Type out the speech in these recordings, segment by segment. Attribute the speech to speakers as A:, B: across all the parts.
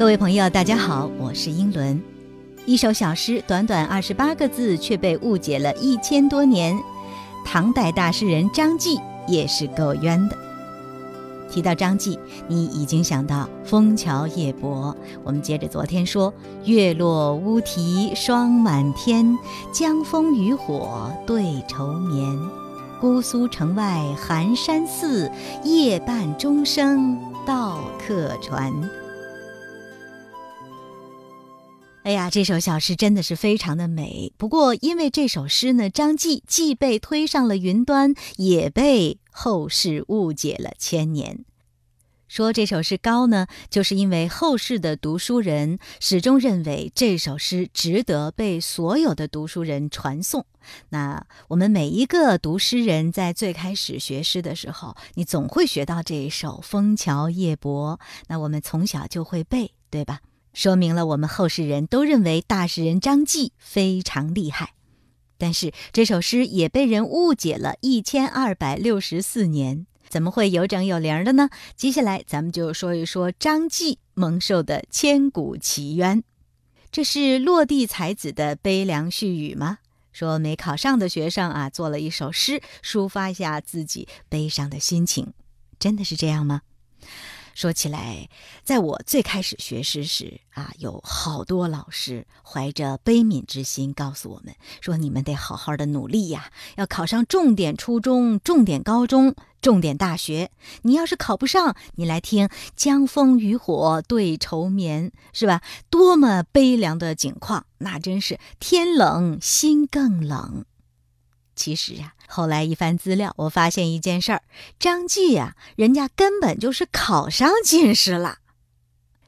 A: 各位朋友，大家好，我是英伦。一首小诗，短短二十八个字，却被误解了一千多年。唐代大诗人张继也是够冤的。提到张继，你已经想到“枫桥夜泊”。我们接着昨天说：“月落乌啼霜满天，江枫渔火对愁眠。姑苏城外寒山寺，夜半钟声到客船。”哎呀，这首小诗真的是非常的美。不过，因为这首诗呢，张继既被推上了云端，也被后世误解了千年。说这首诗高呢，就是因为后世的读书人始终认为这首诗值得被所有的读书人传颂。那我们每一个读诗人在最开始学诗的时候，你总会学到这一首《枫桥夜泊》，那我们从小就会背，对吧？说明了我们后世人都认为大诗人张继非常厉害，但是这首诗也被人误解了一千二百六十四年，怎么会有整有零的呢？接下来咱们就说一说张继蒙受的千古奇冤。这是落地才子的悲凉絮语吗？说没考上的学生啊，做了一首诗，抒发一下自己悲伤的心情，真的是这样吗？说起来，在我最开始学诗时啊，有好多老师怀着悲悯之心告诉我们说：“你们得好好的努力呀，要考上重点初中、重点高中、重点大学。你要是考不上，你来听‘江枫渔火对愁眠’，是吧？多么悲凉的景况，那真是天冷心更冷。”其实啊，后来一翻资料，我发现一件事儿：张继呀，人家根本就是考上进士了。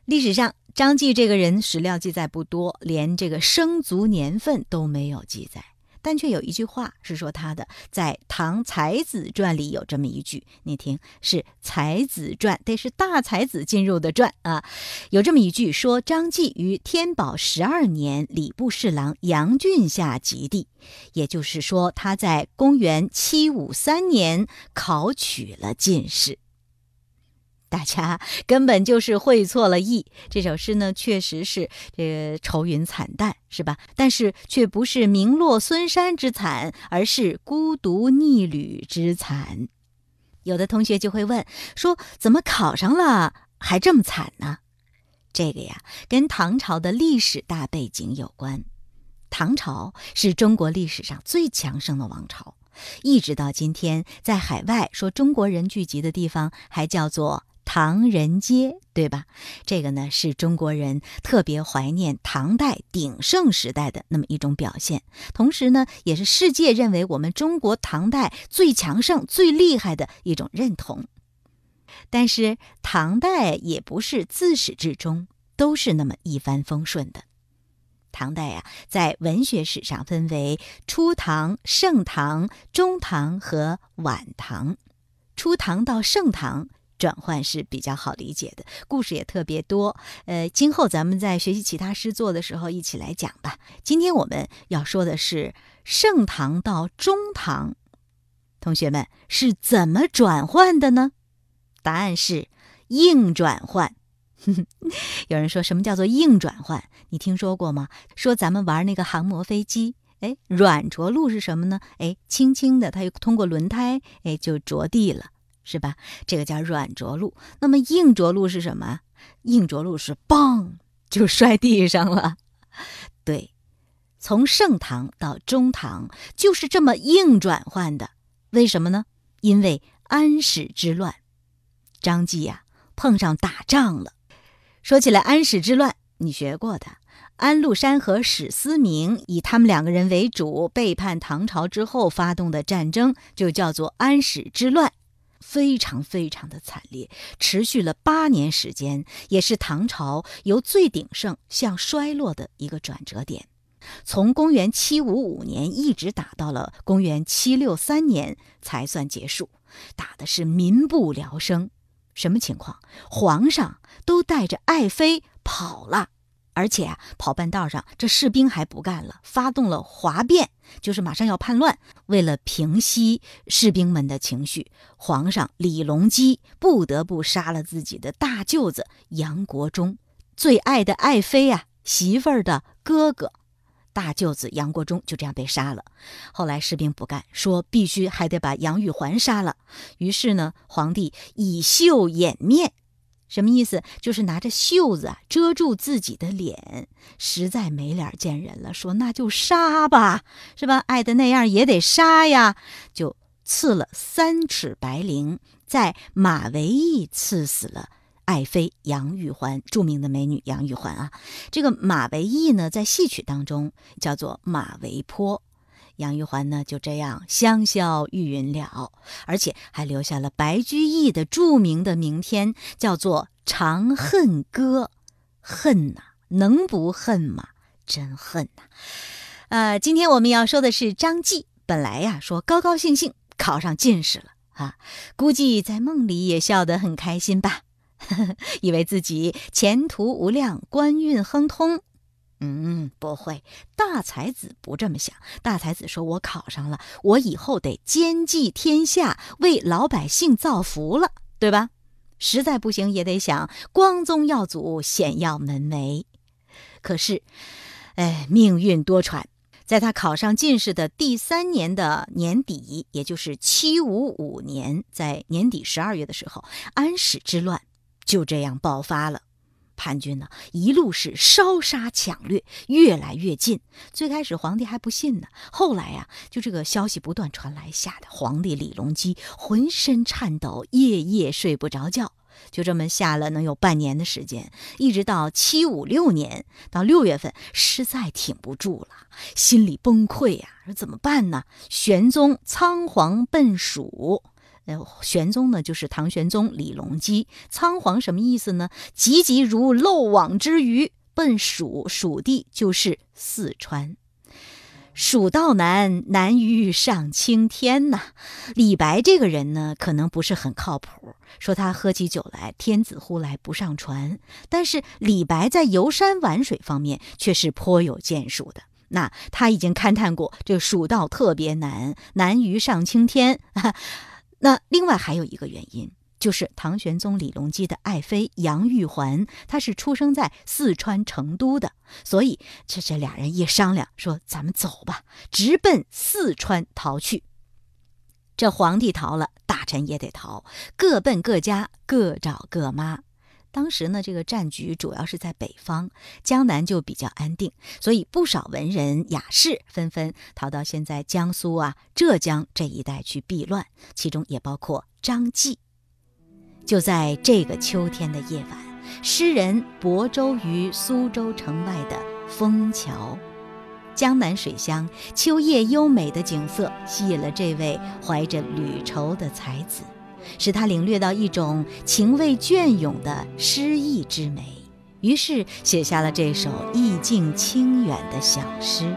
A: 历史上，张继这个人史料记载不多，连这个生卒年份都没有记载。但却有一句话是说他的，在《唐才子传》里有这么一句，你听，是《才子传》，得是大才子进入的传啊。有这么一句说：张继于天宝十二年，礼部侍郎杨俊下及第，也就是说他在公元七五三年考取了进士。大家根本就是会错了意。这首诗呢，确实是这个愁云惨淡，是吧？但是却不是名落孙山之惨，而是孤独逆旅之惨。有的同学就会问说：怎么考上了还这么惨呢？这个呀，跟唐朝的历史大背景有关。唐朝是中国历史上最强盛的王朝，一直到今天，在海外说中国人聚集的地方还叫做。唐人街，对吧？这个呢是中国人特别怀念唐代鼎盛时代的那么一种表现，同时呢，也是世界认为我们中国唐代最强盛、最厉害的一种认同。但是唐代也不是自始至终都是那么一帆风顺的。唐代啊，在文学史上分为初唐、盛唐、中唐和晚唐。初唐到盛唐。转换是比较好理解的，故事也特别多。呃，今后咱们在学习其他诗作的时候，一起来讲吧。今天我们要说的是盛唐到中唐，同学们是怎么转换的呢？答案是硬转换。有人说什么叫做硬转换？你听说过吗？说咱们玩那个航模飞机，哎，软着陆是什么呢？哎，轻轻的，它又通过轮胎，哎，就着地了。是吧？这个叫软着陆。那么硬着陆是什么？硬着陆是嘣就摔地上了。对，从盛唐到中唐就是这么硬转换的。为什么呢？因为安史之乱，张继呀碰上打仗了。说起来，安史之乱你学过的，安禄山和史思明以他们两个人为主背叛唐朝之后发动的战争，就叫做安史之乱。非常非常的惨烈，持续了八年时间，也是唐朝由最鼎盛向衰落的一个转折点。从公元七五五年一直打到了公元七六三年才算结束，打的是民不聊生。什么情况？皇上都带着爱妃跑了。而且啊，跑半道上，这士兵还不干了，发动了哗变，就是马上要叛乱。为了平息士兵们的情绪，皇上李隆基不得不杀了自己的大舅子杨国忠，最爱的爱妃啊，媳妇儿的哥哥。大舅子杨国忠就这样被杀了。后来士兵不干，说必须还得把杨玉环杀了。于是呢，皇帝以袖掩面，什么意思？就是拿着袖子啊遮住自己的脸，实在没脸见人了，说那就杀吧，是吧？爱的那样也得杀呀，就赐了三尺白绫，在马嵬驿赐死了。爱妃杨玉环，著名的美女杨玉环啊，这个马嵬驿呢，在戏曲当中叫做马嵬坡。杨玉环呢，就这样香消玉殒了，而且还留下了白居易的著名的名篇，叫做《长恨歌》。恨呐，能不恨吗？真恨呐！呃，今天我们要说的是张继，本来呀，说高高兴兴考上进士了啊，估计在梦里也笑得很开心吧。以为自己前途无量，官运亨通。嗯，不会，大才子不这么想。大才子说：“我考上了，我以后得兼济天下，为老百姓造福了，对吧？实在不行，也得想光宗耀祖，显耀门楣。可是，哎，命运多舛，在他考上进士的第三年的年底，也就是七五五年，在年底十二月的时候，安史之乱。就这样爆发了，叛军呢一路是烧杀抢掠，越来越近。最开始皇帝还不信呢，后来呀，就这个消息不断传来，吓得皇帝李隆基浑身颤抖，夜夜睡不着觉。就这么下了能有半年的时间，一直到七五六年到六月份，实在挺不住了，心里崩溃呀，说怎么办呢？玄宗仓皇奔蜀。呃，玄宗呢，就是唐玄宗李隆基。仓皇什么意思呢？急急如漏网之鱼，奔蜀。蜀地就是四川。蜀道难，难于上青天呐。李白这个人呢，可能不是很靠谱，说他喝起酒来天子呼来不上船。但是李白在游山玩水方面却是颇有建树的。那他已经勘探过，这蜀道特别难，难于上青天。那另外还有一个原因，就是唐玄宗李隆基的爱妃杨玉环，她是出生在四川成都的，所以这这俩人一商量，说咱们走吧，直奔四川逃去。这皇帝逃了，大臣也得逃，各奔各家，各找各妈。当时呢，这个战局主要是在北方，江南就比较安定，所以不少文人雅士纷纷逃到现在江苏啊、浙江这一带去避乱，其中也包括张继。就在这个秋天的夜晚，诗人泊舟于苏州城外的枫桥，江南水乡，秋夜优美的景色吸引了这位怀着旅愁的才子。使他领略到一种情味隽永的诗意之美，于是写下了这首意境清远的小诗。